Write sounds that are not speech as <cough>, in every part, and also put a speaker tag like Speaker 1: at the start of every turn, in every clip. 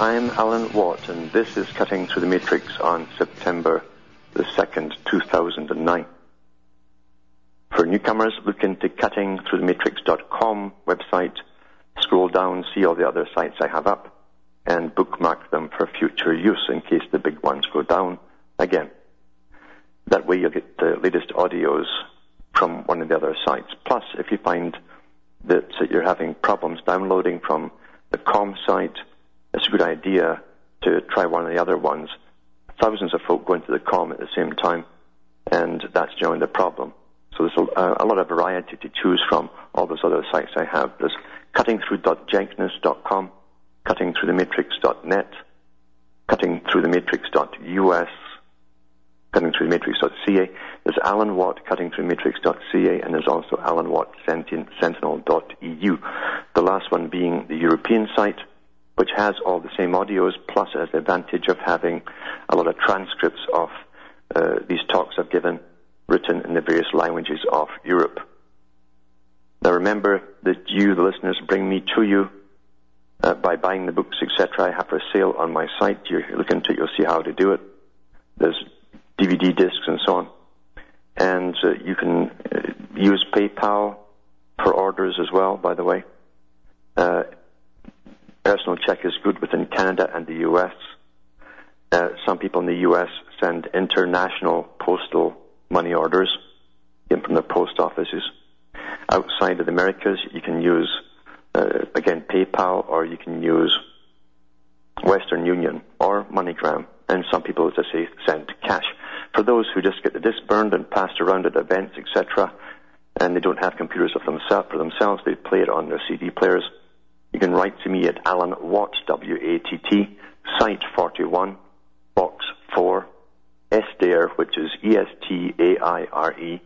Speaker 1: I'm Alan Watt, and this is Cutting Through the Matrix on September the 2nd, 2009. For newcomers, look into cuttingthroughthematrix.com website, scroll down, see all the other sites I have up, and bookmark them for future use in case the big ones go down again. That way you'll get the latest audios from one of the other sites. Plus, if you find that you're having problems downloading from the COM site, it's a good idea to try one of the other ones. Thousands of folk go into the com at the same time, and that's generally the problem. So there's a, a lot of variety to choose from. All those other sites I have. There's cuttingthrough.jenkins.com, cuttingthroughthematrix.net, cuttingthroughthematrix.us, cuttingthroughthematrix.ca. There's Alan Watt, cuttingthroughthematrix.ca, and there's also Alan Watt, sentinel.eu. The last one being the European site, which has all the same audios, plus has the advantage of having a lot of transcripts of uh, these talks I've given, written in the various languages of Europe. Now remember that you, the listeners, bring me to you uh, by buying the books, etc. I have for sale on my site. You look into it, you'll see how to do it. There's DVD discs and so on. And uh, you can uh, use PayPal for orders as well, by the way. Personal check is good within Canada and the U.S. Uh, some people in the U.S. send international postal money orders in from their post offices. Outside of the Americas, you can use, uh, again, PayPal or you can use Western Union or MoneyGram. And some people, as I say, send cash. For those who just get the disc burned and passed around at events, etc., and they don't have computers of for themselves, they play it on their CD players you can write to me at Alan Watt, W-A-T-T, Site 41, Box 4, Estaire, which is E-S-T-A-I-R-E,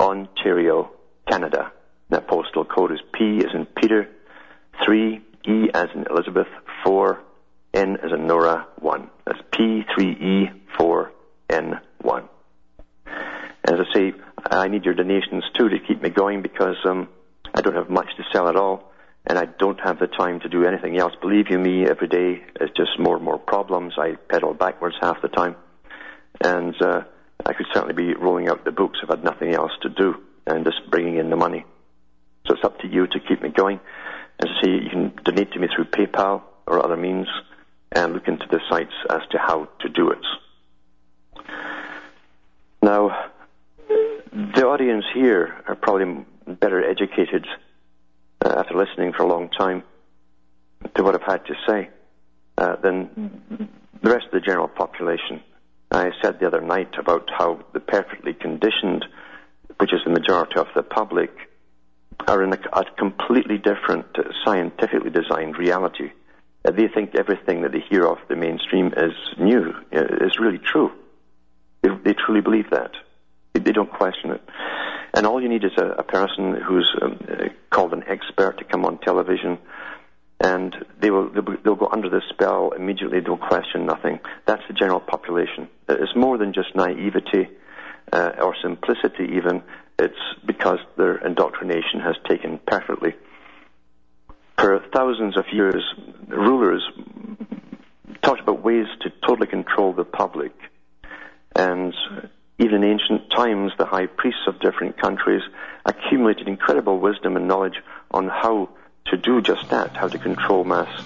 Speaker 1: Ontario, Canada. That postal code is P as in Peter, 3, E as in Elizabeth, 4, N as in Nora, 1. That's P3E4N1. As I say, I need your donations too to keep me going because um, I don't have much to sell at all and I don't have the time to do anything else. Believe you me, every day it's just more and more problems. I pedal backwards half the time, and uh, I could certainly be rolling out the books if I had nothing else to do and just bringing in the money. So it's up to you to keep me going. As I say, you can donate to me through PayPal or other means, and look into the sites as to how to do it. Now, the audience here are probably better educated uh, after listening for a long time to what I've had to say uh, than the rest of the general population. I said the other night about how the perfectly conditioned, which is the majority of the public, are in a, a completely different, uh, scientifically designed reality. Uh, they think everything that they hear off the mainstream is new, uh, is really true. They, they truly believe that. They, they don't question it. And all you need is a, a person who's um, uh, called an expert to come on television, and they will they'll, go under the spell immediately. They'll question nothing. That's the general population. It's more than just naivety uh, or simplicity. Even it's because their indoctrination has taken perfectly. For thousands of years, rulers talked about ways to totally control the public, and even in ancient times, the high priests of different countries accumulated incredible wisdom and knowledge on how to do just that, how to control mass,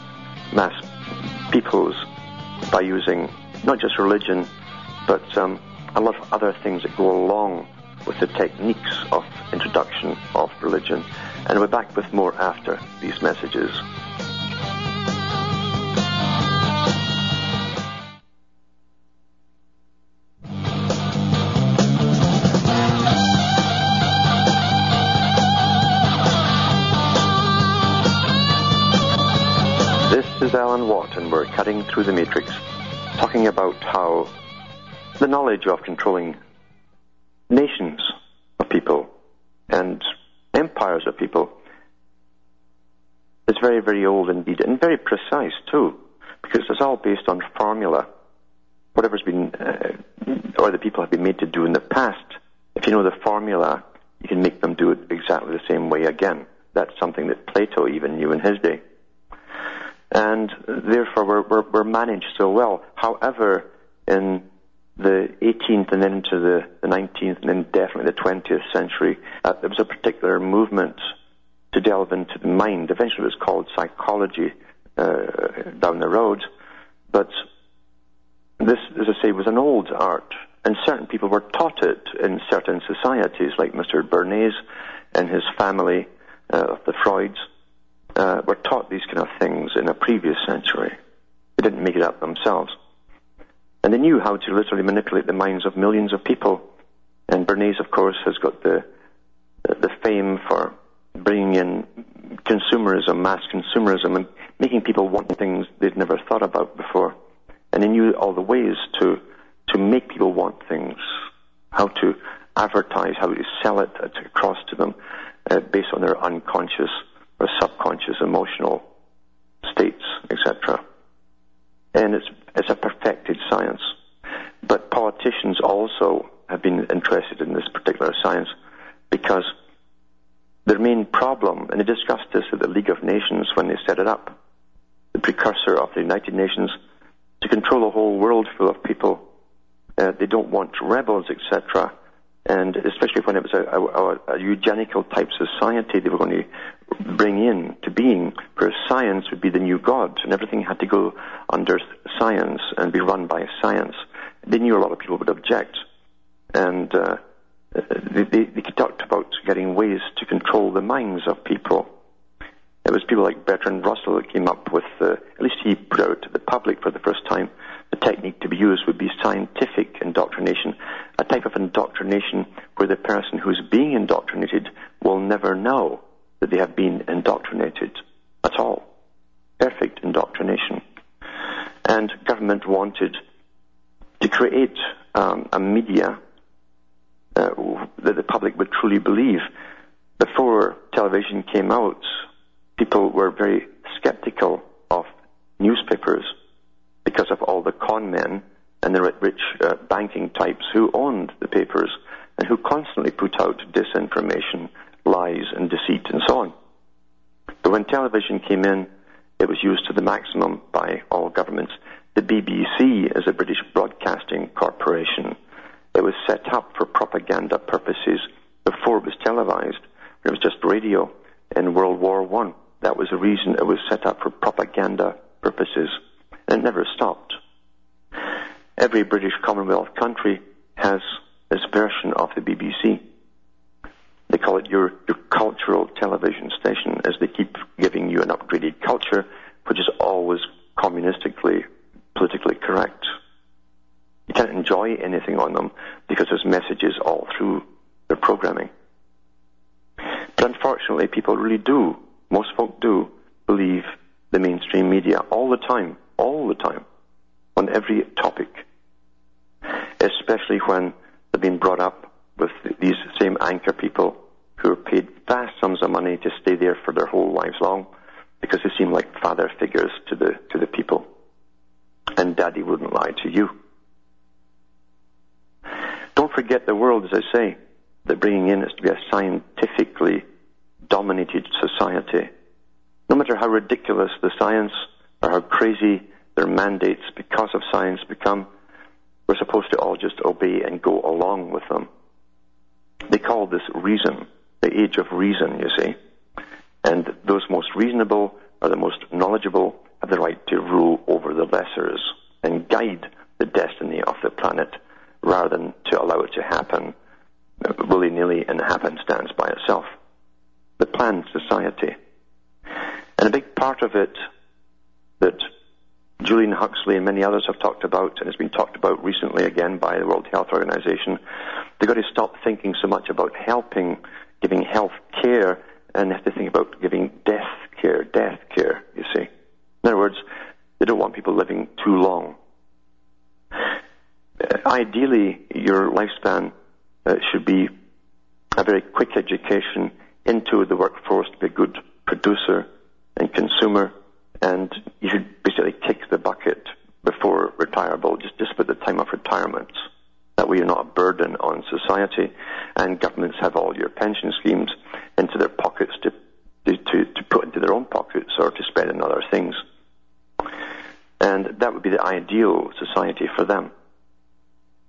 Speaker 1: mass peoples by using not just religion, but um, a lot of other things that go along with the techniques of introduction of religion. And we're back with more after these messages. Cutting through the matrix, talking about how the knowledge of controlling nations of people and empires of people is very, very old indeed, and very precise too, because it's all based on formula. Whatever's been, uh, or the people have been made to do in the past, if you know the formula, you can make them do it exactly the same way again. That's something that Plato even knew in his day. And therefore, we're, we're, we're managed so well. However, in the 18th and then into the, the 19th and then definitely the 20th century, uh, there was a particular movement to delve into the mind. Eventually it was called psychology uh, down the road. But this, as I say, was an old art, and certain people were taught it in certain societies, like Mr. Bernays and his family uh, of the Freuds, uh, were taught these kind of things in a previous century. They didn't make it up themselves. And they knew how to literally manipulate the minds of millions of people. And Bernays, of course, has got the, the fame for bringing in consumerism, mass consumerism, and making people want things they'd never thought about before. And he knew all the ways to, to make people want things, how to advertise, how to sell it across to them uh, based on their unconscious or subconscious emotional states, etc. And it's, it's a perfected science. But politicians also have been interested in this particular science because their main problem, and they discussed this at the League of Nations when they set it up, the precursor of the United Nations, to control a whole world full of people. Uh, they don't want rebels, etc and especially when it was a, a, a, eugenical type society they were going to bring in to being, where science would be the new god, and everything had to go under science and be run by science. They knew a lot of people would object, and uh, they, they, they talked about getting ways to control the minds of people. It was people like Bertrand Russell that came up with, uh, at least he put out to the public for the first time, the technique to be used would be scientific indoctrination, a type of indoctrination where the person who's being indoctrinated will never know that they have been indoctrinated at all. Perfect indoctrination. And government wanted to create um, a media uh, that the public would truly believe. Before television came out, people were very skeptical of newspapers because of all the con men and the rich uh, banking types who owned the papers and who constantly put out disinformation, lies, and deceit, and so on. But when television came in, it was used to the maximum by all governments. The BBC is a British broadcasting corporation. It was set up for propaganda purposes before it was televised. It was just radio in World War One. That was the reason it was set up for propaganda purposes and it never stopped. Every British Commonwealth country has this version of the BBC. They call it your, your cultural television station as they keep giving you an upgraded culture, which is always communistically, politically correct. You can't enjoy anything on them because there's messages all through their programming. But unfortunately, people really do, most folk do, believe the mainstream media all the time all the time on every topic, especially when they've been brought up with these same anchor people who are paid vast sums of money to stay there for their whole lives long because they seem like father figures to the, to the people. And daddy wouldn't lie to you. Don't forget the world, as I say, that bringing in is to be a scientifically dominated society. No matter how ridiculous the science or how crazy their mandates because of science become, we're supposed to all just obey and go along with them. They call this reason, the age of reason, you see. And those most reasonable or the most knowledgeable have the right to rule over the lessers and guide the destiny of the planet rather than to allow it to happen willy-nilly and happenstance by itself. The planned society. And a big part of it that Julian Huxley and many others have talked about, and has been talked about recently again by the World Health Organization. They've got to stop thinking so much about helping, giving health care, and have to think about giving death care, death care, you see. In other words, They don't want people living too long. Uh, ideally, your lifespan uh, should be a very quick education into the workforce to be a good producer and consumer, and you should basically kick the bucket before retirable, just, just at the time of retirement. That way you're not a burden on society, and governments have all your pension schemes into their pockets to, to, to put into their own pockets or to spend on other things. And that would be the ideal society for them.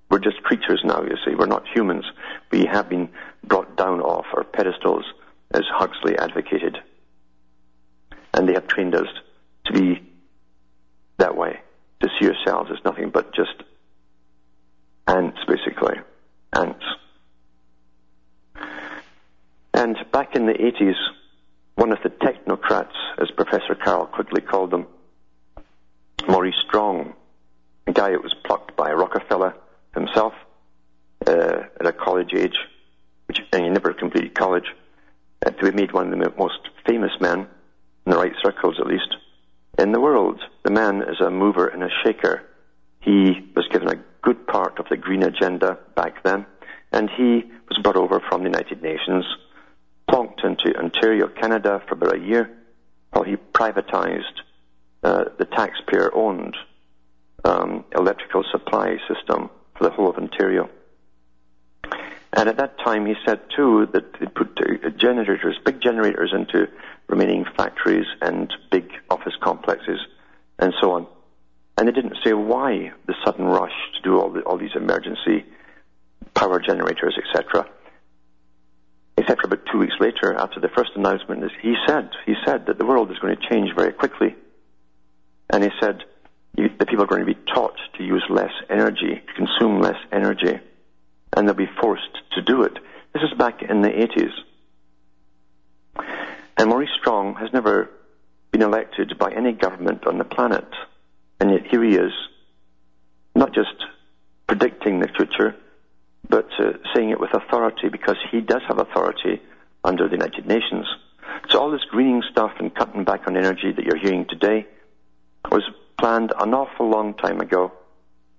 Speaker 1: We're just creatures now, you see. We're not humans. We have been brought down off our pedestals, as Huxley advocated. And they have trained us to be that way, to see ourselves as nothing but just ants, basically. Ants. And back in the 80s, one of the technocrats, as Professor Carroll Quigley called them, Maurice Strong, a guy that was plucked by Rockefeller himself uh, at a college age, which and he never completed college, uh, to be made one of the most famous men, in the right circles at least, in the world. The man is a mover and a shaker. He was given a good part of the green agenda back then, and he was brought over from the United Nations, plonked into Ontario, Canada for about a year, while he privatized uh, the taxpayer-owned um, electrical supply system for the whole of Ontario. And at that time, he said too that they put generators, big generators, into remaining factories and big office complexes, and so on. And they didn't say why the sudden rush to do all, the, all these emergency power generators, etc. For about two weeks later, after the first announcement, he said he said that the world is going to change very quickly, and he said the people are going to be taught to use less energy, to consume less energy, and they'll be forced to do it. This is back in the 80s. And Maurice Strong has never been elected by any government on the planet, and yet here he is, not just predicting the future, but uh, saying it with authority because he does have authority under the United Nations. So all this greening stuff and cutting back on energy that you're hearing today was planned an awful long time ago,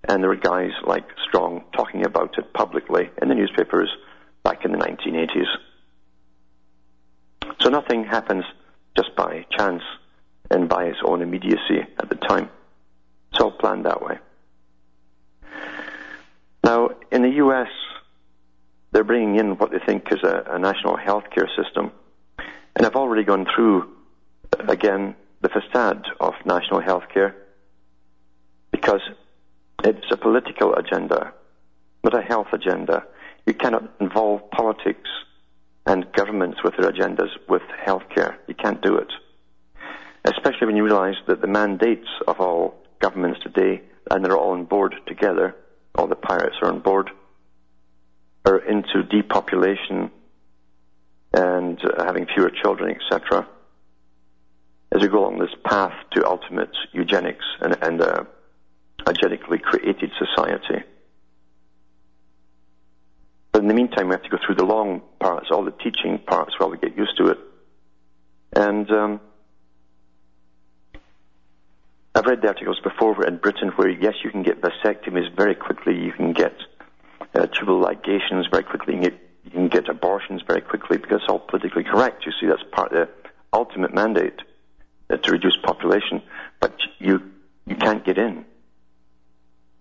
Speaker 1: and there were guys like Strong talking about it publicly in the newspapers back in the 1980s. So nothing happens just by chance and by its own immediacy at the time. It's all planned that way. Now, in the US, they're bringing in what they think is a, a national health care system. And I've already gone through, again, the facade of national health care because it's a political agenda, not a health agenda. You cannot involve politics and governments with their agendas with healthcare. You can't do it. Especially when you realize that the mandates of all governments today, and they're all on board together, all the pirates are on board, are into depopulation and uh, having fewer children, etc. As we go along this path to ultimate eugenics and, and uh, a genetically created society. But in the meantime, we have to go through the long parts, all the teaching parts, while we get used to it. And um, I've read the articles before in Britain where, yes, you can get vasectomies very quickly, you can get uh, tubal ligations very quickly, you can, get, you can get abortions very quickly because it's all politically correct. You see, that's part of the ultimate mandate uh, to reduce population, but you you can't get in.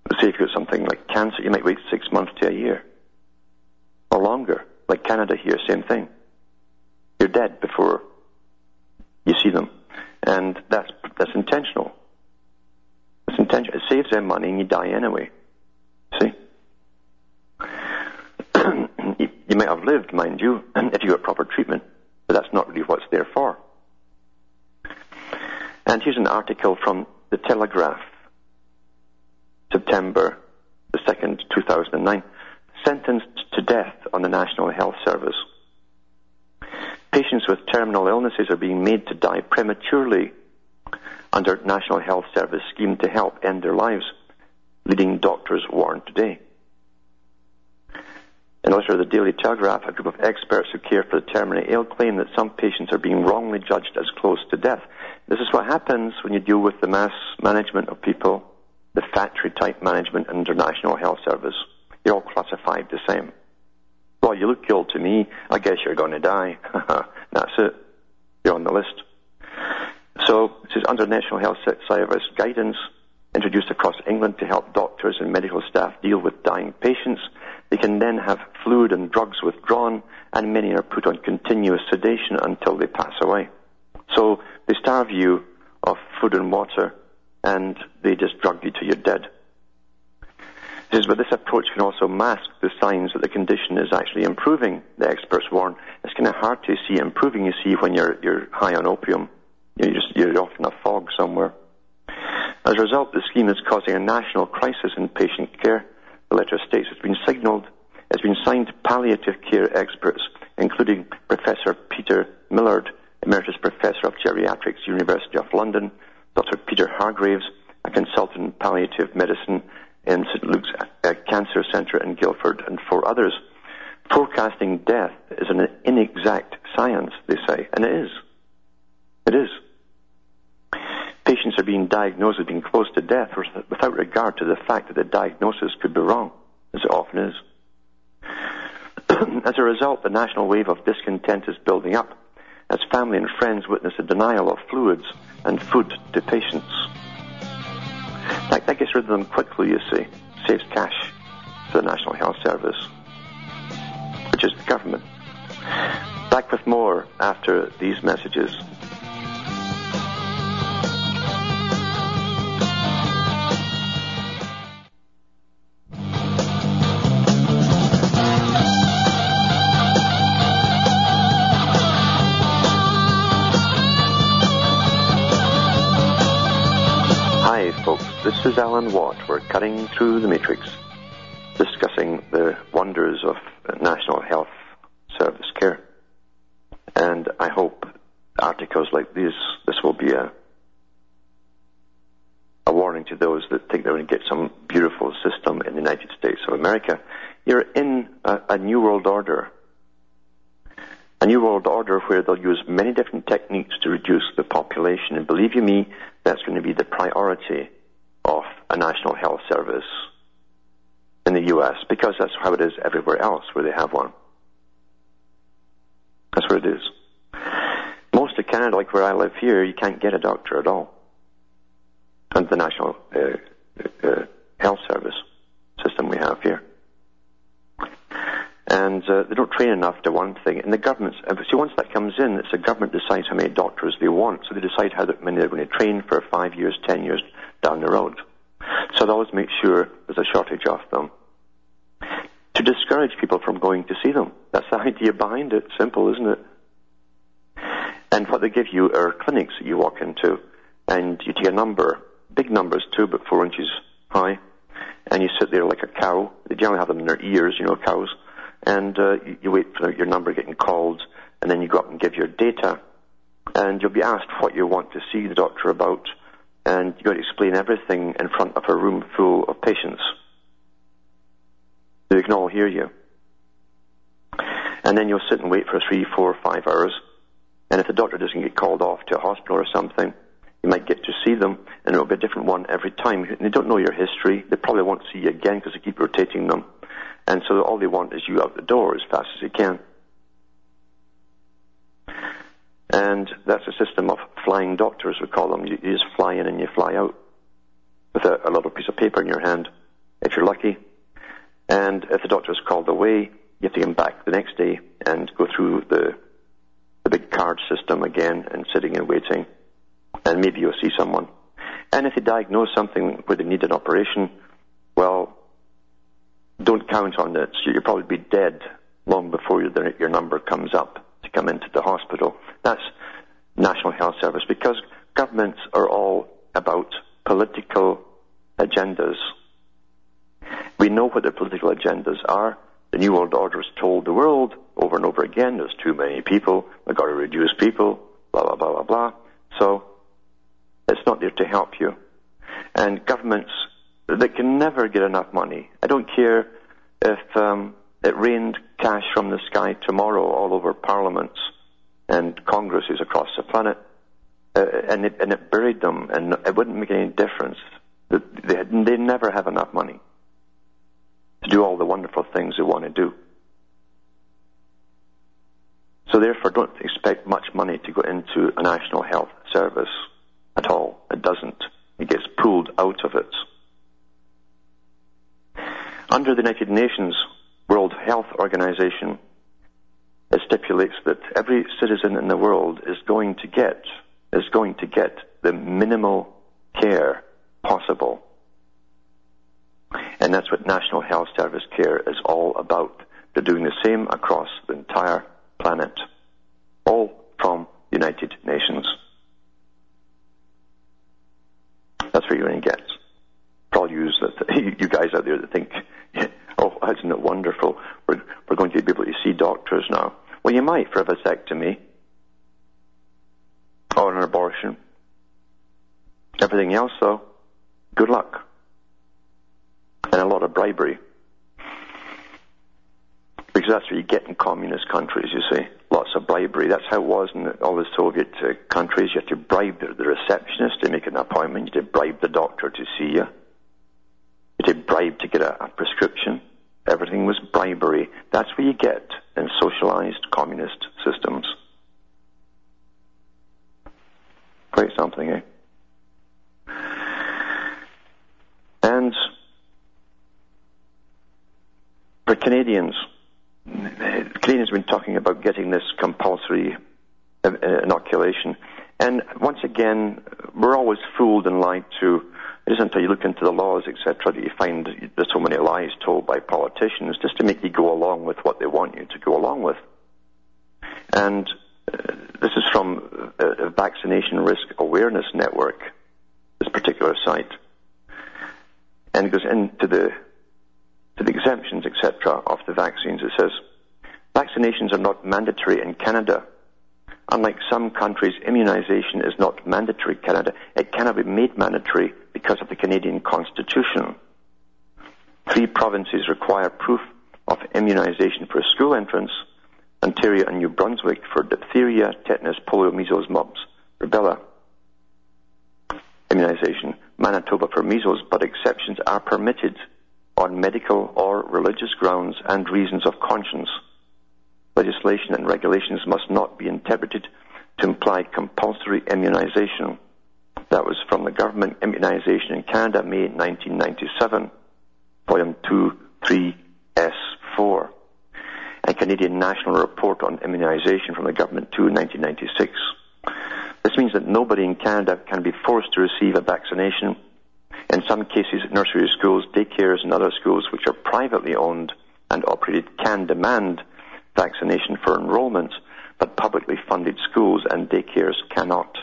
Speaker 1: Let's Say if you've got something like cancer, you might wait six months to a year or longer. Like Canada here, same thing. You're dead before you see them, and that's that's intentional. It's intentional. It saves them money, and you die anyway. See. <clears throat> you, you might have lived, mind you, <clears throat> if you got proper treatment, but that's not really what's there for. And here's an article from the Telegraph September the 2nd, 2009, sentenced to death on the National Health Service. Patients with terminal illnesses are being made to die prematurely under National Health Service scheme to help end their lives, leading doctors warn today. In a letter to the Daily Telegraph, a group of experts who care for the terminally ill claim that some patients are being wrongly judged as close to death. This is what happens when you deal with the mass management of people, the factory type management under National health service. You're all classified the same. Well, you look ill to me, I guess you're going to die. <laughs> That's it. You're on the list. So, this is under National Health Service guidance, introduced across England to help doctors and medical staff deal with dying patients. They can then have fluid and drugs withdrawn, and many are put on continuous sedation until they pass away. So they starve you of food and water, and they just drug you till you're dead. This but this approach can also mask the signs that the condition is actually improving. The experts warn it's kind of hard to see improving. You see when you're you're high on opium, you're just you're off in a fog somewhere. As a result, the scheme is causing a national crisis in patient care. The letter states it's been signalled, it's been signed to palliative care experts, including Professor Peter Millard, Emeritus Professor of Geriatrics, University of London, Dr. Peter Hargreaves, a consultant in palliative medicine in St. Luke's uh, Cancer Centre in Guildford, and four others. Forecasting death is an inexact science, they say, and it is. It is. Patients are being diagnosed as being close to death without regard to the fact that the diagnosis could be wrong, as it often is. <clears throat> as a result, the national wave of discontent is building up as family and friends witness a denial of fluids and food to patients. That, that gets rid of them quickly, you see. Saves cash for the National Health Service, which is the government. Back with more after these messages. This is Alan Watt. We're cutting through the matrix, discussing the wonders of National Health Service care. And I hope articles like these, this will be a, a warning to those that think they're going to get some beautiful system in the United States of America. You're in a, a new world order. A new world order where they'll use many different techniques to reduce the population. And believe you me, that's going to be the priority of a national health service in the US because that's how it is everywhere else where they have one. That's where it is. Most of Canada, like where I live here, you can't get a doctor at all. And the national uh, uh, health service system we have here. And uh, they don't train enough to one thing. And the government, uh, see, once that comes in, it's the government decides how many doctors they want. So they decide how many they're going to train for five years, ten years, down the road. So they always make sure there's a shortage of them. To discourage people from going to see them. That's the <laughs> idea behind it. Simple, isn't it? And what they give you are clinics that you walk into, and you take a number, big numbers too, but four inches high, and you sit there like a cow. They generally have them in their ears, you know, cows, and uh, you, wait for your number getting called, and then you go up and give your data, and you'll be asked what you want to see the doctor about, and you've got to explain everything in front of a room full of patients. They can all hear you. And then you'll sit and wait for three, four, five hours. And if the doctor doesn't get called off to a hospital or something, you might get to see them, and it'll be a different one every time. And they don't know your history. They probably won't see you again because they keep rotating them. And so all they want is you out the door as fast as you can. And that's a system of flying doctors, we call them. You, just fly in and you fly out with a, a little piece of paper in your hand, if you're lucky. And if the doctor is called away, you have to come back the next day and go through the, the big card system again and sitting and waiting. And maybe you'll see someone. And if they diagnose something where they need an operation, well, don't count on it. So you'll probably be dead long before your, number comes up to come into the hospital. That's National Health Service because governments are all about political agendas. We know what their political agendas are. The New World Order has told the world over and over again there's too many people, we've got to reduce people, blah, blah, blah, blah, blah. So it's not there to help you. And governments, they can never get enough money. I don't care if um, it rained cash from the sky tomorrow all over parliaments and congresses across the planet, uh, and, it, and it buried them, and it wouldn't make any difference. They, they never have enough money to do all the wonderful things they want to do. So therefore, don't expect much money to go into a national health service at all. It doesn't. It gets pulled out of it. Under the United Nations World Health Organization, it stipulates that every citizen in the world is going to get is going to get the minimal care possible. And that's what National Health Service care is all about. They're doing the same across the entire planet, all from the United Nations. That's what you're going to get. All you, <laughs> you guys out there that think, oh, isn't it wonderful? We're, we're going to be able to see doctors now. Well, you might for a vasectomy or an abortion. Everything else, though, good luck. And a lot of bribery. Because that's what you get in communist countries, you see. Lots of bribery. That's how it was in all the Soviet uh, countries. You had to bribe the, receptionist to make an appointment. You had to bribe the doctor to see you. You had to bribe to get a, a prescription. Everything was bribery. That's what you get in socialized communist systems. Quite something, eh? And for Canadians, Canadians have been talking about getting this compulsory uh, inoculation. And once again, we're always fooled and lied to. It isn't until you look into the laws, etc., that you find there's so many lies told by politicians just to make you go along with what they want you to go along with. And uh, this is from a Vaccination Risk Awareness Network, this particular site. And it goes into the to the exemptions, etc., of the vaccines. It says, vaccinations are not mandatory in Canada. Unlike some countries, immunization is not mandatory in Canada. It cannot be made mandatory because of the Canadian Constitution. Three provinces require proof of immunization for school entrance, Ontario and New Brunswick for diphtheria, tetanus, polio, measles, mumps, rubella immunization, Manitoba for measles, but exceptions are permitted on medical or religious grounds and reasons of conscience. Legislation and regulations must not be interpreted to imply compulsory immunization. That was from the Government Immunization in Canada, May 1997, Volume 2, 3, S4, and Canadian National Report on Immunization from the Government 2, 1996. This means that nobody in Canada can be forced to receive a vaccination in some cases, nursery schools, daycares, and other schools which are privately owned and operated can demand vaccination for enrollment, but publicly funded schools and daycares cannot.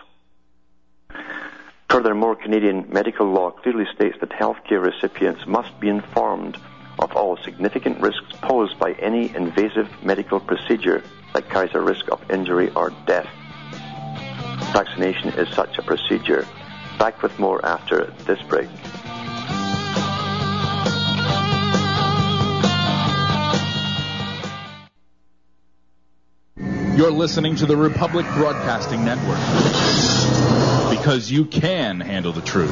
Speaker 1: Furthermore, Canadian medical law clearly states that healthcare recipients must be informed of all significant risks posed by any invasive medical procedure that carries a risk of injury or death. Vaccination is such a procedure Back with more after this break.
Speaker 2: You're listening to the Republic Broadcasting Network because you can handle the truth.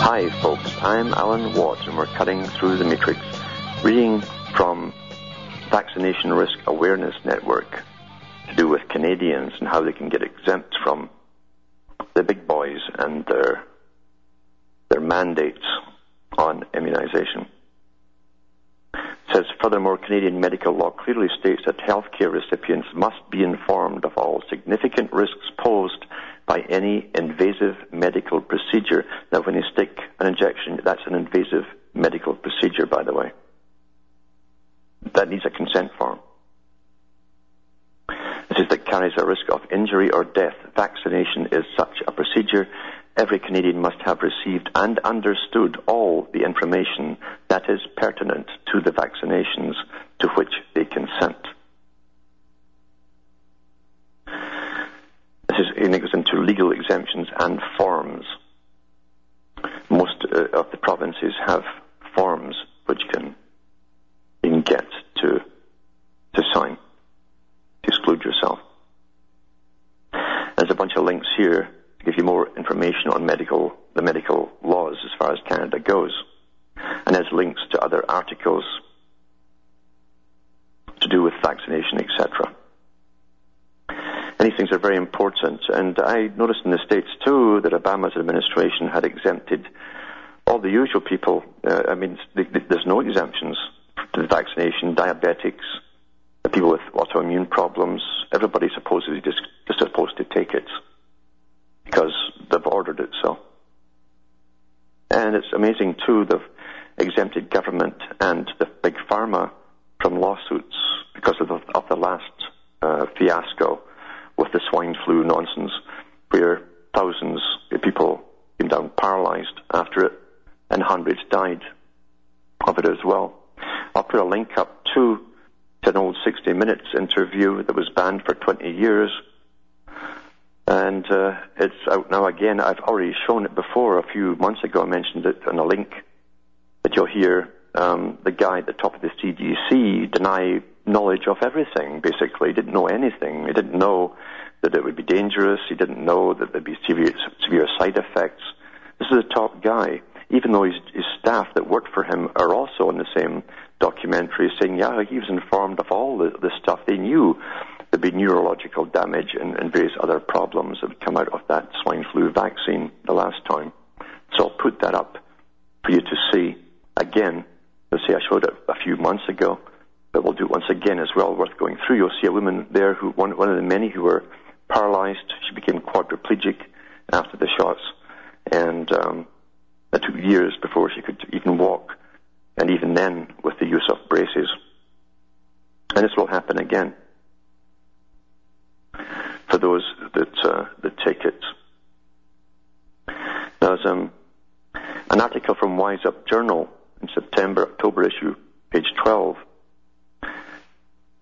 Speaker 2: Hi, folks.
Speaker 1: I'm Alan Watt, and we're cutting through the matrix, reading from Vaccination Risk Awareness Network to do with Canadians and how they can get exempt from the big boys and their their mandates on immunization. It says furthermore, Canadian medical law clearly states that healthcare recipients must be informed of all significant risks posed by any invasive medical procedure. Now, when you stick an injection, that's an invasive medical procedure, by the way. That needs a consent form carries a risk of injury or death, vaccination is such a procedure. Every Canadian must have received and understood all the information that is pertinent to the vaccinations to which they consent. This is, and it goes into legal exemptions and forms. Most uh, of the provinces have forms which can, you can get to, to sign to exclude yourself. There's a bunch of links here to give you more information on medical the medical laws as far as Canada goes, and there's links to other articles to do with vaccination, etc. And these things are very important. And I noticed in the States too that Obama's administration had exempted all the usual people. Uh, I mean, there's no exemptions to the vaccination, diabetics, the people with autoimmune problems. Everybody's supposedly just, supposed to take it because they've ordered it so. And it's amazing too, they've exempted government and the big pharma from lawsuits because of the, of the last uh, fiasco with the swine flu nonsense, where thousands of people came down paralyzed after it, and hundreds died of it as well. I'll put a link up to an old 60 Minutes interview that was banned for 20 years. And uh, it's out now again. I've already shown it before a few months ago. I mentioned it on a link that you'll hear um, the guy at the top of the CDC deny knowledge of everything, basically. He didn't know anything. He didn't know that it would be dangerous. He didn't know that there'd be severe, severe side effects. This is a top guy, even though his, his staff that worked for him are also in the same documentary saying, yeah, he was informed of all the, the stuff. They knew there'd be neurological damage and, and various other problems that would come out of that swine flu vaccine the last time. So I'll put that up for you to see again. Let's say I showed it a few months ago, but we'll do it once again as well, worth going through. You'll see a woman there who, one, one of the many who were paralyzed. She became quadriplegic after the shots, and um, it took years before she could even walk, and even then with the use of braces. And this will happen again for those that uh, that take it. There's um, an article from Wise Up Journal in September, October issue, page 12.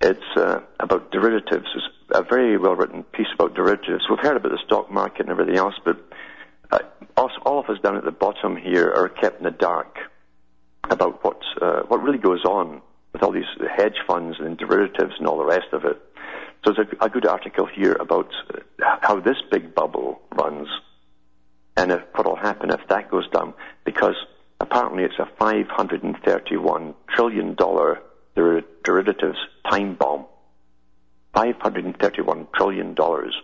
Speaker 1: It's uh, about derivatives. It's a very well written piece about derivatives. We've heard about the stock market and everything else, but uh, all of us down at the bottom here are kept in the dark about what uh, what really goes on with all these hedge funds and derivatives and all the rest of it. So there's a, a good article here about uh, how this big bubble runs and if, what will happen if that goes down, because apparently it's a 531 trillion dollar derivatives time bomb. 531 trillion dollars.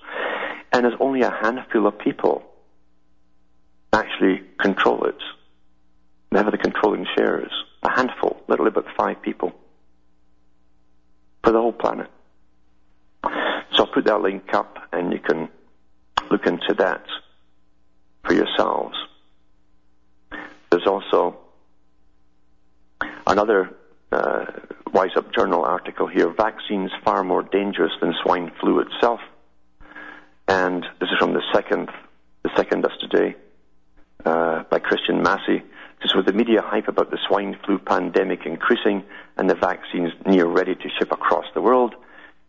Speaker 1: And there's only a handful of people actually control it. They the controlling shares. A handful, literally about five people. For the whole planet. So I'll put that link up and you can look into that for yourselves. There's also another uh, Wise Up Journal article here, vaccines far more dangerous than swine flu itself. And this is from the second, the second us today, uh, by Christian Massey. Just with the media hype about the swine flu pandemic increasing and the vaccines near ready to ship across the world,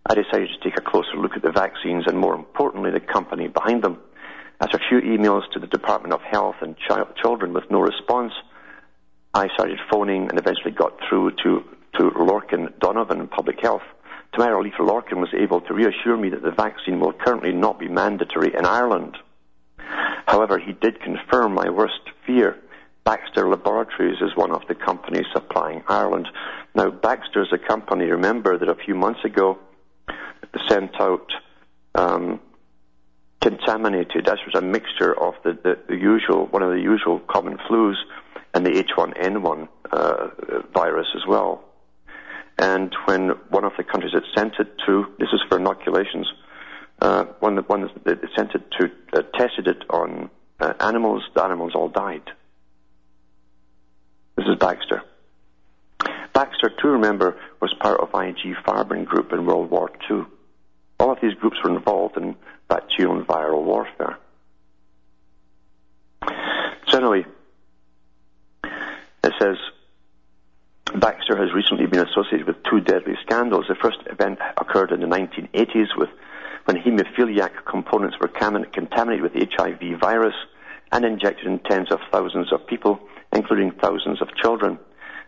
Speaker 1: I decided to take a closer look at the vaccines and more importantly the company behind them. After a few emails to the Department of Health and Children with no response, I started phoning and eventually got through to, to Lorcan Donovan in Public Health. To my relief, Lorcan was able to reassure me that the vaccine will currently not be mandatory in Ireland. However, he did confirm my worst fear. Baxter Laboratories is one of the companies supplying Ireland. Now, Baxter is a company, remember, that a few months ago sent out um, contaminated, that was a mixture of the, the, the, usual, one of the usual common flus and the H1N1 uh, virus as well. And when one of the countries that sent it to, this is for inoculations, uh, one one that sent it to uh, tested it on uh, animals, the animals all died. This is Baxter. Baxter, too, remember, was part of IG Farben Group in World War II. All of these groups were involved in bacterial and viral warfare. Anyway, it says Baxter has recently been associated with two deadly scandals. The first event occurred in the 1980s with when hemophiliac components were contaminated with HIV virus and injected in tens of thousands of people, including thousands of children.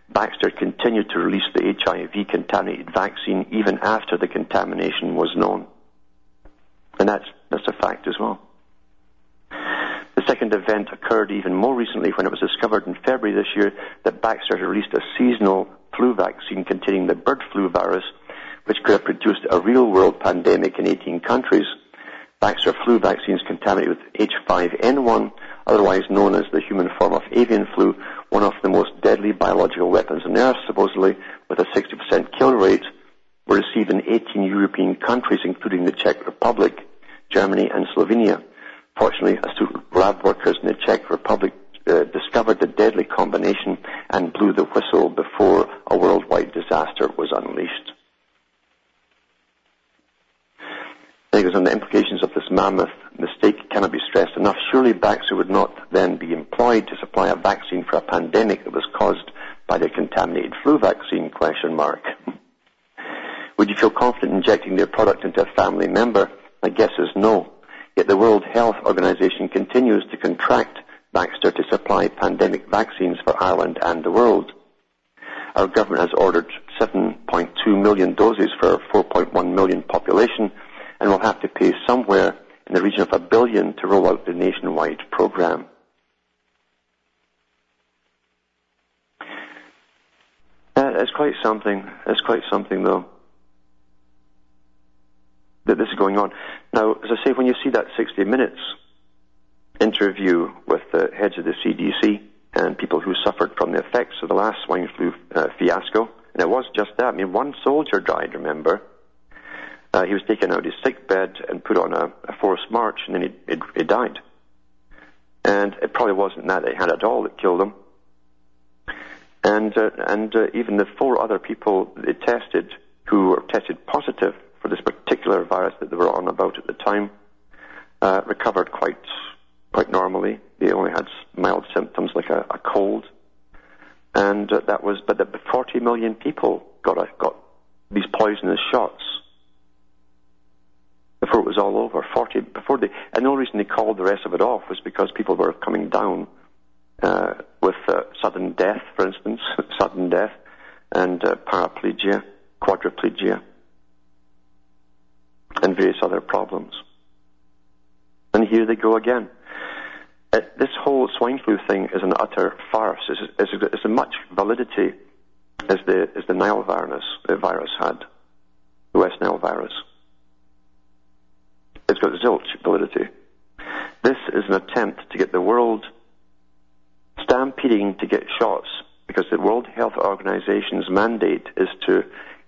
Speaker 1: Baxter continued to release the HIV contaminated vaccine even after the contamination was known. And that's, that's a fact as well. The second event occurred even more recently when it was discovered in February this year that Baxter had released a seasonal flu vaccine containing the bird flu virus, which could have produced a real world pandemic in 18 countries. Baxter flu vaccines contaminated with H5N1, otherwise known as the human form of avian flu, one of the most deadly biological weapons on earth, supposedly with a 60% kill rate, were received in 18 European countries, including the Czech Republic, Germany, and Slovenia. Fortunately, astute lab workers in the Czech Republic uh, discovered the deadly combination and blew the whistle before a worldwide disaster was unleashed. I think on the implications of this mammoth mistake cannot be stressed enough. Surely Baxter would not then be employed to supply a vaccine for a pandemic that was caused by the contaminated flu vaccine, question mark. <laughs> Would you feel confident injecting their product into a family member? My guess is no. Yet the World Health Organization continues to contract Baxter to supply pandemic vaccines for Ireland and the world. Our government has ordered 7.2 million doses for a 4.1 million population and will have to pay somewhere in the region of a billion to roll out the nationwide program. Uh, it's quite something. It's quite something, though, that this is going on. Now, as I say, when you see that 60 Minutes interview with the heads of the CDC and people who suffered from the effects of the last swine flu uh, fiasco, and it was just that. I mean, one soldier died, remember? Uh, he was taken out of his sick bed and put on a, a forced march, and then he, he, he died. And it probably wasn't that they had at all that killed him. And uh, and uh, even the four other people they tested who were tested positive for this particular virus that they were on about at the time uh, recovered quite quite normally. They only had mild symptoms like a, a cold, and uh, that was. But the 40 million people got got these poisonous shots before it was all over. 40 before they, and the only reason they called the rest of it off was because people were coming down uh, with uh, sudden death, for instance, <laughs> sudden death, and uh, paraplegia, quadriplegia, and various other problems. And here they go again. Uh, this whole swine flu thing is an utter farce. It's, as much validity as the, as the Nile virus, the virus had, the West Nile virus. It's got zilch validity. This is an attempt to get the world stampeding to get shots because the World Health Organization's mandate is to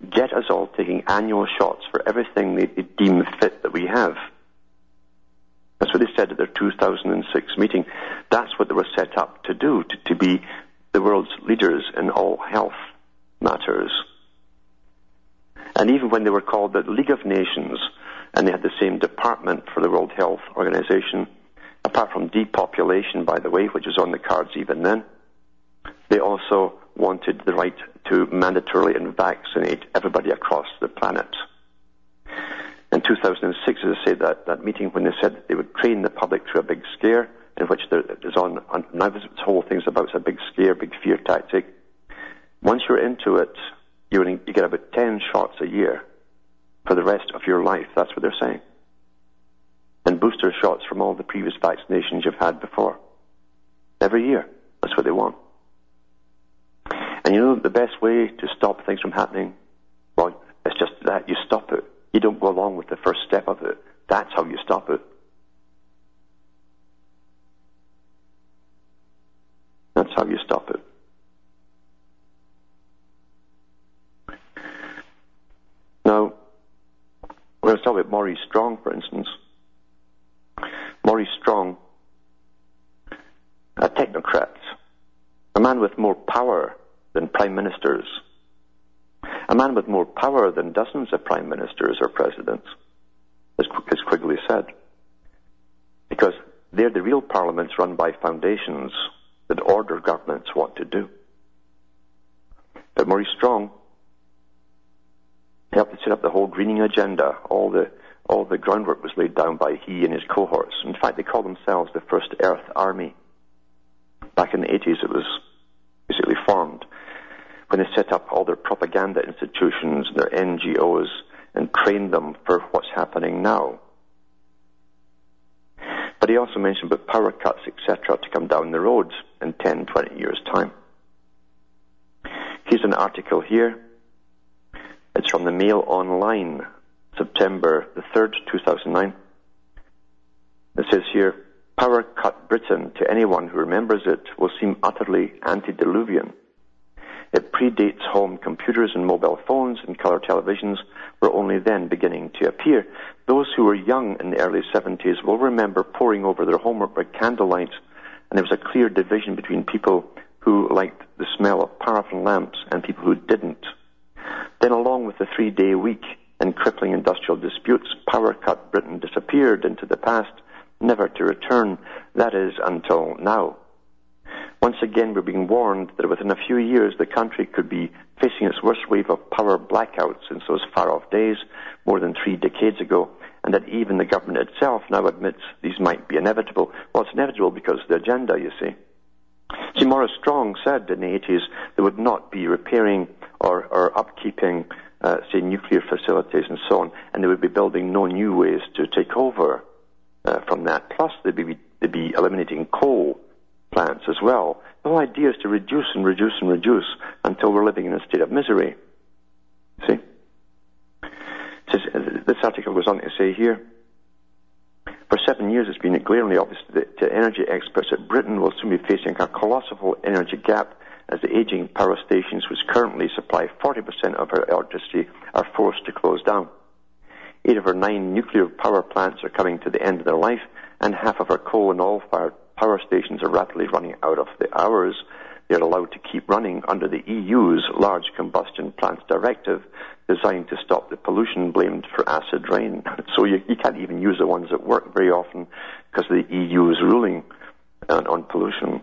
Speaker 1: get us all taking annual shots for everything they, they deem fit that we have. That's what they said at their 2006 meeting. That's what they were set up to do, to, to be the world's leaders in all health matters. And even when they were called the League of Nations, and they had the same department for the World Health Organization, apart from depopulation, by the way, which was on the cards even then, they also wanted the right to mandatorily vaccinate everybody across the planet. In 2006, as I said, that, that meeting when they said they would train the public through a big scare, in which there is on, on now this whole thing's about a big scare, big fear tactic. Once you're into it, you, you get about 10 shots a year for the rest of your life. That's what they're saying. And booster shots from all the previous vaccinations you've had before. Every year. That's what they want. And you know the best way to stop things from happening? Well, it's just that you stop it. You don't go along with the first step of it. That's how you stop it. That's how you stop it. Now, talk about Maurice Strong, for instance. Maurice Strong, a technocrat, a man with more power than prime ministers a man with more power than dozens of prime ministers or presidents, as, as Quigley said. Because they're the real parliaments run by foundations that order governments what to do. But Maurice Strong helped to set up the whole greening agenda, all the all the groundwork was laid down by he and his cohorts. In fact, they call themselves the First Earth Army. Back in the 80s, it was basically formed when they set up all their propaganda institutions, their NGOs, and trained them for what's happening now. But he also mentioned about power cuts, etc., to come down the road in 10, 20 years' time. Here's an article here. It's from the Mail Online, September the 3rd, 2009. It says here, Power cut Britain to anyone who remembers it will seem utterly antediluvian. It predates home computers and mobile phones and colour televisions were only then beginning to appear. Those who were young in the early 70s will remember poring over their homework by candlelight, and there was a clear division between people who liked the smell of paraffin lamps and people who didn't. Then, along with the three day week and crippling industrial disputes, power cut Britain disappeared into the past, never to return. That is, until now. Once again, we're being warned that within a few years the country could be facing its worst wave of power blackouts since those far off days, more than three decades ago, and that even the government itself now admits these might be inevitable. Well, it's inevitable because of the agenda, you see. See, Maurice Strong said in the 80s they would not be repairing or, or upkeeping, uh, say, nuclear facilities and so on, and they would be building no new ways to take over uh, from that. Plus, they'd be, they'd be eliminating coal plants as well. The whole idea is to reduce and reduce and reduce until we're living in a state of misery. See? This article goes on to say here, for seven years it's been glaringly obvious to, energy experts that Britain will soon be facing a colossal energy gap as the aging power stations which currently supply 40% of our electricity are forced to close down. Eight of our nine nuclear power plants are coming to the end of their life, and half of our coal and oil-fired power stations are rapidly running out of the hours they're allowed to keep running under the EU's Large Combustion Plants Directive, designed to stop the pollution blamed for acid rain. <laughs> So you, you can't even use the ones that work very often because of the EU's ruling on, on pollution.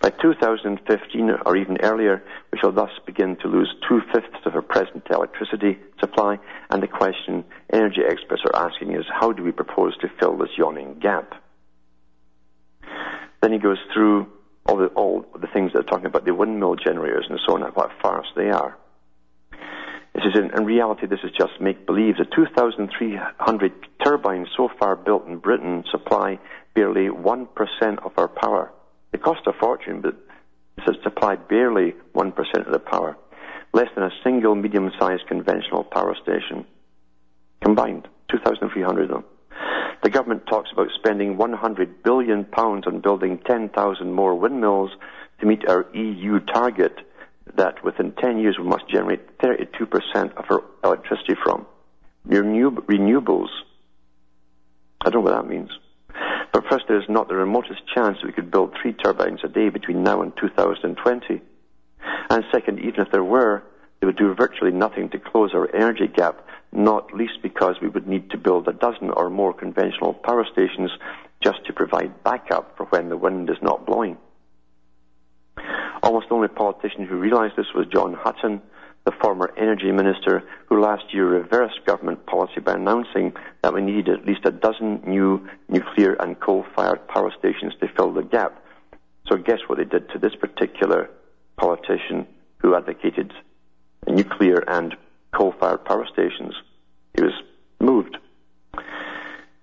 Speaker 1: By 2015 or even earlier, we shall thus begin to lose two-fifths of our present electricity supply, and the question energy experts are asking is how do we propose to fill this yawning gap? Then he goes through all the, all the things that are talking about the windmill generators and so on, and what farce they are. It says, in, in reality, this is just make-believe. The 2,300 turbines so far built in Britain supply barely 1% of our power. They cost a fortune, but it supply barely 1% of the power. Less than a single medium-sized conventional power station. Combined, 2,300 of them. The government talks about spending 100 billion pounds on building 10,000 more windmills to meet our EU target that within 10 years we must generate 32% of our electricity from. Renewables. I don't know what that means. But first, there is not the remotest chance that we could build three turbines a day between now and 2020. And second, even if there were, they would do virtually nothing to close our energy gap not least because we would need to build a dozen or more conventional power stations just to provide backup for when the wind is not blowing. Almost the only politician who realized this was John Hutton, the former energy minister, who last year reversed government policy by announcing that we needed at least a dozen new nuclear and coal-fired power stations to fill the gap. So guess what they did to this particular politician who advocated nuclear and coal-fired power stations. He was moved.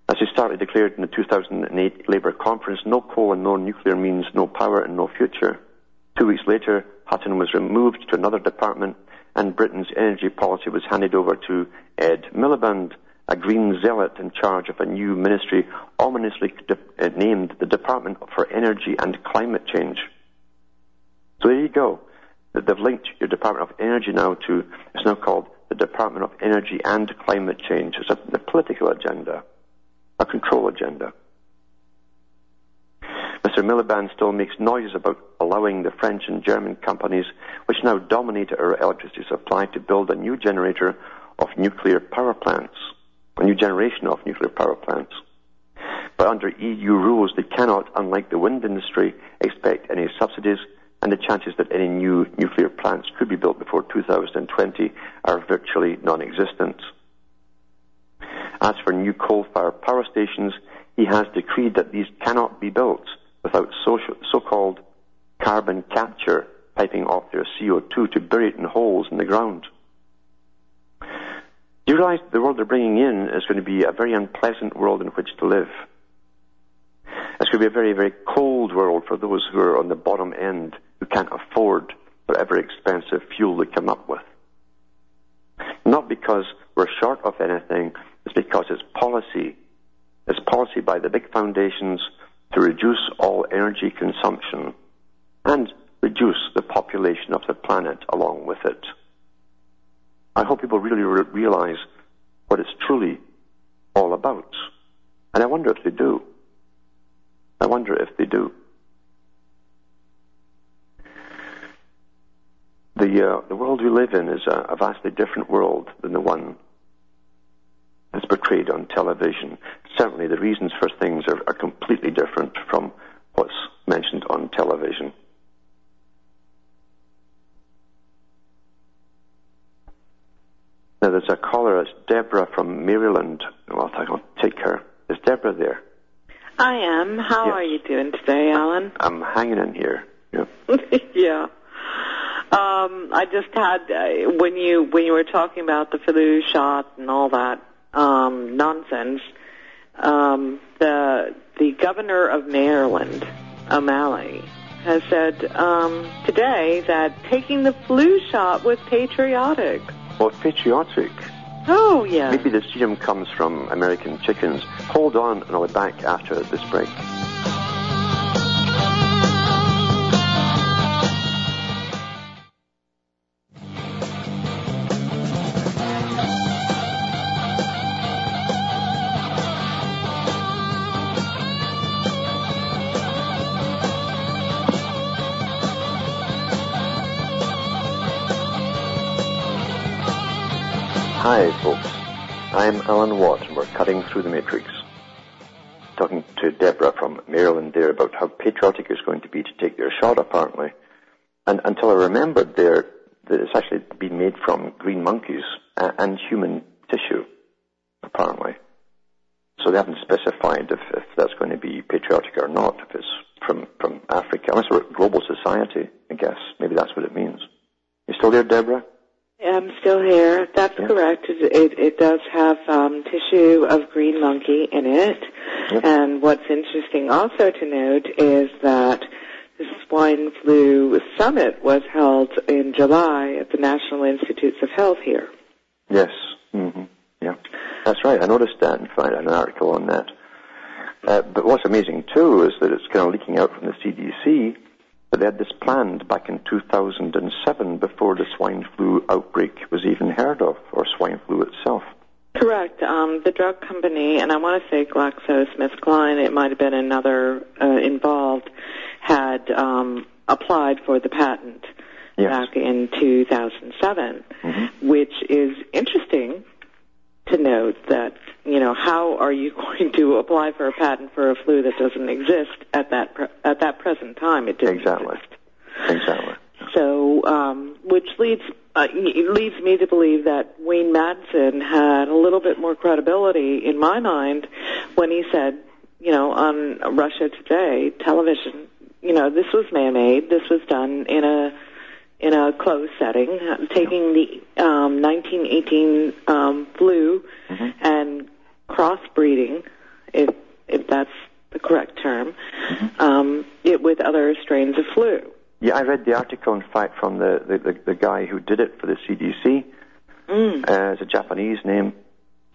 Speaker 1: As he started declared in the 2008 Labour conference, no coal and no nuclear means no power and no future. Two weeks later, Hutton was removed to another department and Britain's energy policy was handed over to Ed Miliband, a green zealot in charge of a new ministry ominously de- uh, named the Department for Energy and Climate Change. So there you go. They've linked your Department of Energy now to, it's now called the Department of Energy and Climate Change as a, a political agenda, a control agenda. Mr. Miliband still makes noises about allowing the French and German companies, which now dominate our electricity supply, to build a new generator of nuclear power plants, a new generation of nuclear power plants. But under EU rules, they cannot, unlike the wind industry, expect any subsidies and the chances that any new nuclear plants could be built before 2020 are virtually non-existent. As for new coal-fired power stations, he has decreed that these cannot be built without so-called carbon capture piping off their CO2 to bury it in holes in the ground. Do you realize the world they're bringing in is going to be a very unpleasant world in which to live? It's going to be a very, very cold world for those who are on the bottom end who can't afford whatever expensive fuel they come up with. Not because we're short of anything, it's because it's policy. It's policy by the big foundations to reduce all energy consumption and reduce the population of the planet along with it. I hope people really re- realize what it's truly all about. And I wonder if they do. I wonder if they do. The, uh, the world we live in is a, a vastly different world than the one that's portrayed on television. Certainly, the reasons for things are, are completely different from what's mentioned on television. Now, there's a caller, it's Deborah from Maryland. Well, I'll take her. Is Deborah there?
Speaker 3: I am. How are you doing today, Alan? <laughs>
Speaker 1: I'm hanging in here. Yeah. <laughs>
Speaker 3: yeah. Um, I just had uh, when you when you were talking about the flu shot and all that um, nonsense. Um, the the governor of Maryland, O'Malley, has said um, today that taking the flu shot was patriotic.
Speaker 1: Well, patriotic.
Speaker 3: Oh yeah.
Speaker 1: Maybe the serum comes from American chickens. Hold on, and I'll be back after this break. Hi, folks. I'm Alan Watt, and we're cutting through the matrix. Talking to Deborah from Maryland there about how patriotic it's going to be to take their shot, apparently. And until I remembered there that it's actually been made from green monkeys and human tissue, apparently. So they haven't specified if, if that's going to be patriotic or not, if it's from, from Africa. Unless we're global society, I guess. Maybe that's what it means. You still there, Deborah?
Speaker 3: I'm still here. That's
Speaker 1: Yeah.
Speaker 3: correct. It, it, it does have um, tissue of green monkey in it.
Speaker 1: Yep.
Speaker 3: And what's interesting also to note is that the swine flu summit was held in July at the National Institutes of Health here.
Speaker 1: Yes. hmm Yeah. That's right. I noticed that and found an article on that. Uh, but what's amazing too is that it's kind of leaking out from the CDC that they had this planned back in 2007 before the swine flu outbreak was even heard of, or swine flu itself.
Speaker 3: Correct. Um, the drug company, and I want to say GlaxoSmithKline, it might have been another uh, involved, had um, applied for the patent
Speaker 1: Yes.
Speaker 3: back in 2007,
Speaker 1: Mhm.
Speaker 3: which is interesting to note that, you know, how are you <laughs> going to apply for a patent for a flu that doesn't exist at that pre- at that present time? It didn't
Speaker 1: Exactly.
Speaker 3: exist.
Speaker 1: Exactly.
Speaker 3: So, um, which leads uh, leads me to believe that Wayne Madsen had a little bit more credibility in my mind when he said, you know, on Russia Today television, you know, this was man-made. This was done in a in a closed setting, uh, taking the um, 1918 um, flu
Speaker 1: Mhm.
Speaker 3: and crossbreeding, if if that's the correct term, um, it with other strains of flu.
Speaker 1: Yeah, I read the article, in fact, from the, the, the, the guy who did it for the CDC.
Speaker 3: Mm.
Speaker 1: Uh, it's a Japanese name.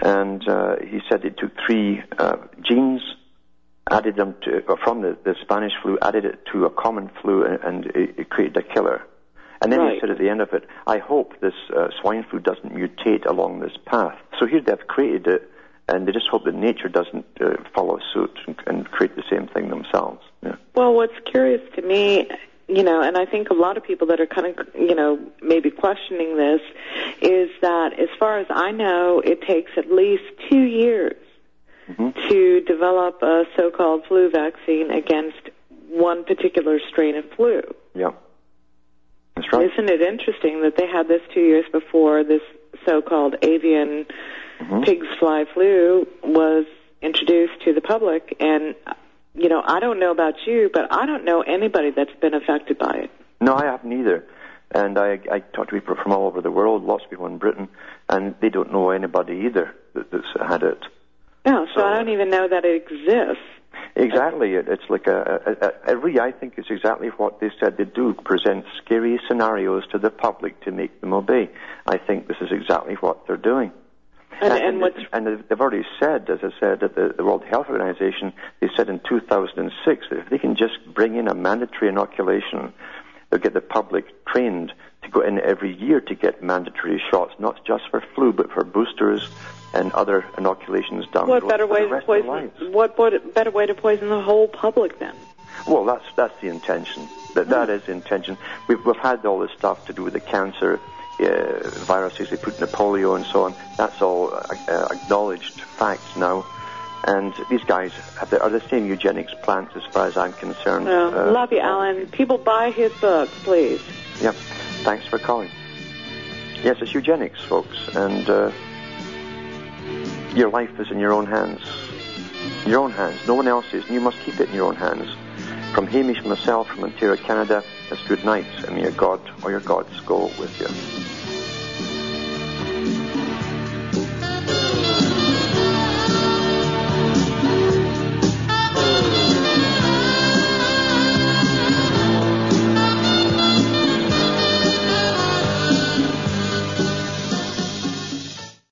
Speaker 1: And uh, he said he took three uh, genes, added them to, uh, from the, the Spanish flu, added it to a common flu, and, and it, it created a killer. And then he said at the end of it, I hope this uh, swine flu doesn't mutate along this path. So here they've created it, and they just hope that nature doesn't uh, follow suit and, and create the same thing themselves. Yeah.
Speaker 3: Well, what's curious to me, you know, and I think a lot of people that are kind of, you know, maybe questioning this, is that as far as I know, it takes at least two years
Speaker 1: Mhm.
Speaker 3: to develop a so-called flu vaccine against one particular strain of flu.
Speaker 1: Yeah. That's right.
Speaker 3: Isn't it interesting that they had this two years before this so-called avian
Speaker 1: Mhm.
Speaker 3: pigs fly flu was introduced to the public, and you know, I don't know about you, but I don't know anybody that's been affected by it.
Speaker 1: No, I haven't either. And I, I talk to people from all over the world, lots of people in Britain, and they don't know anybody either that, that's had it.
Speaker 3: No, so
Speaker 1: So-
Speaker 3: I don't even know that it exists.
Speaker 1: Exactly. It, it's like a, a, a, really, I think it's exactly what they said they do, present scary scenarios to the public to make them obey. I think this is exactly what they're doing.
Speaker 3: And, uh, and what's
Speaker 1: and they've already said, as I said, at the, the World Health Organization, they said in 2006 that if they can just bring in a mandatory inoculation, they'll get the public trained to go in every year to get mandatory shots, not just for flu, but for boosters and other inoculations down the
Speaker 3: what
Speaker 1: road
Speaker 3: better way
Speaker 1: the
Speaker 3: to
Speaker 1: rest of their
Speaker 3: poison? What better way to poison the whole public then?
Speaker 1: Well, that's that's the intention. That that is the intention. We've we've had all this stuff to do with the cancer uh, viruses they put in the polio and so on. That's all uh, uh, acknowledged facts now. And these guys have the, are the same eugenics plants as far as I'm concerned.
Speaker 3: Well,
Speaker 1: Uh,
Speaker 3: love you, Alan. People buy his book, please.
Speaker 1: Yep. Thanks for calling. Yes, it's eugenics, folks, and uh, your life is in your own hands. Your own hands. No one else's. And you must keep it in your own hands. From Hamish, myself, from Ontario, Canada, it's good night, and may your God or your gods go with you.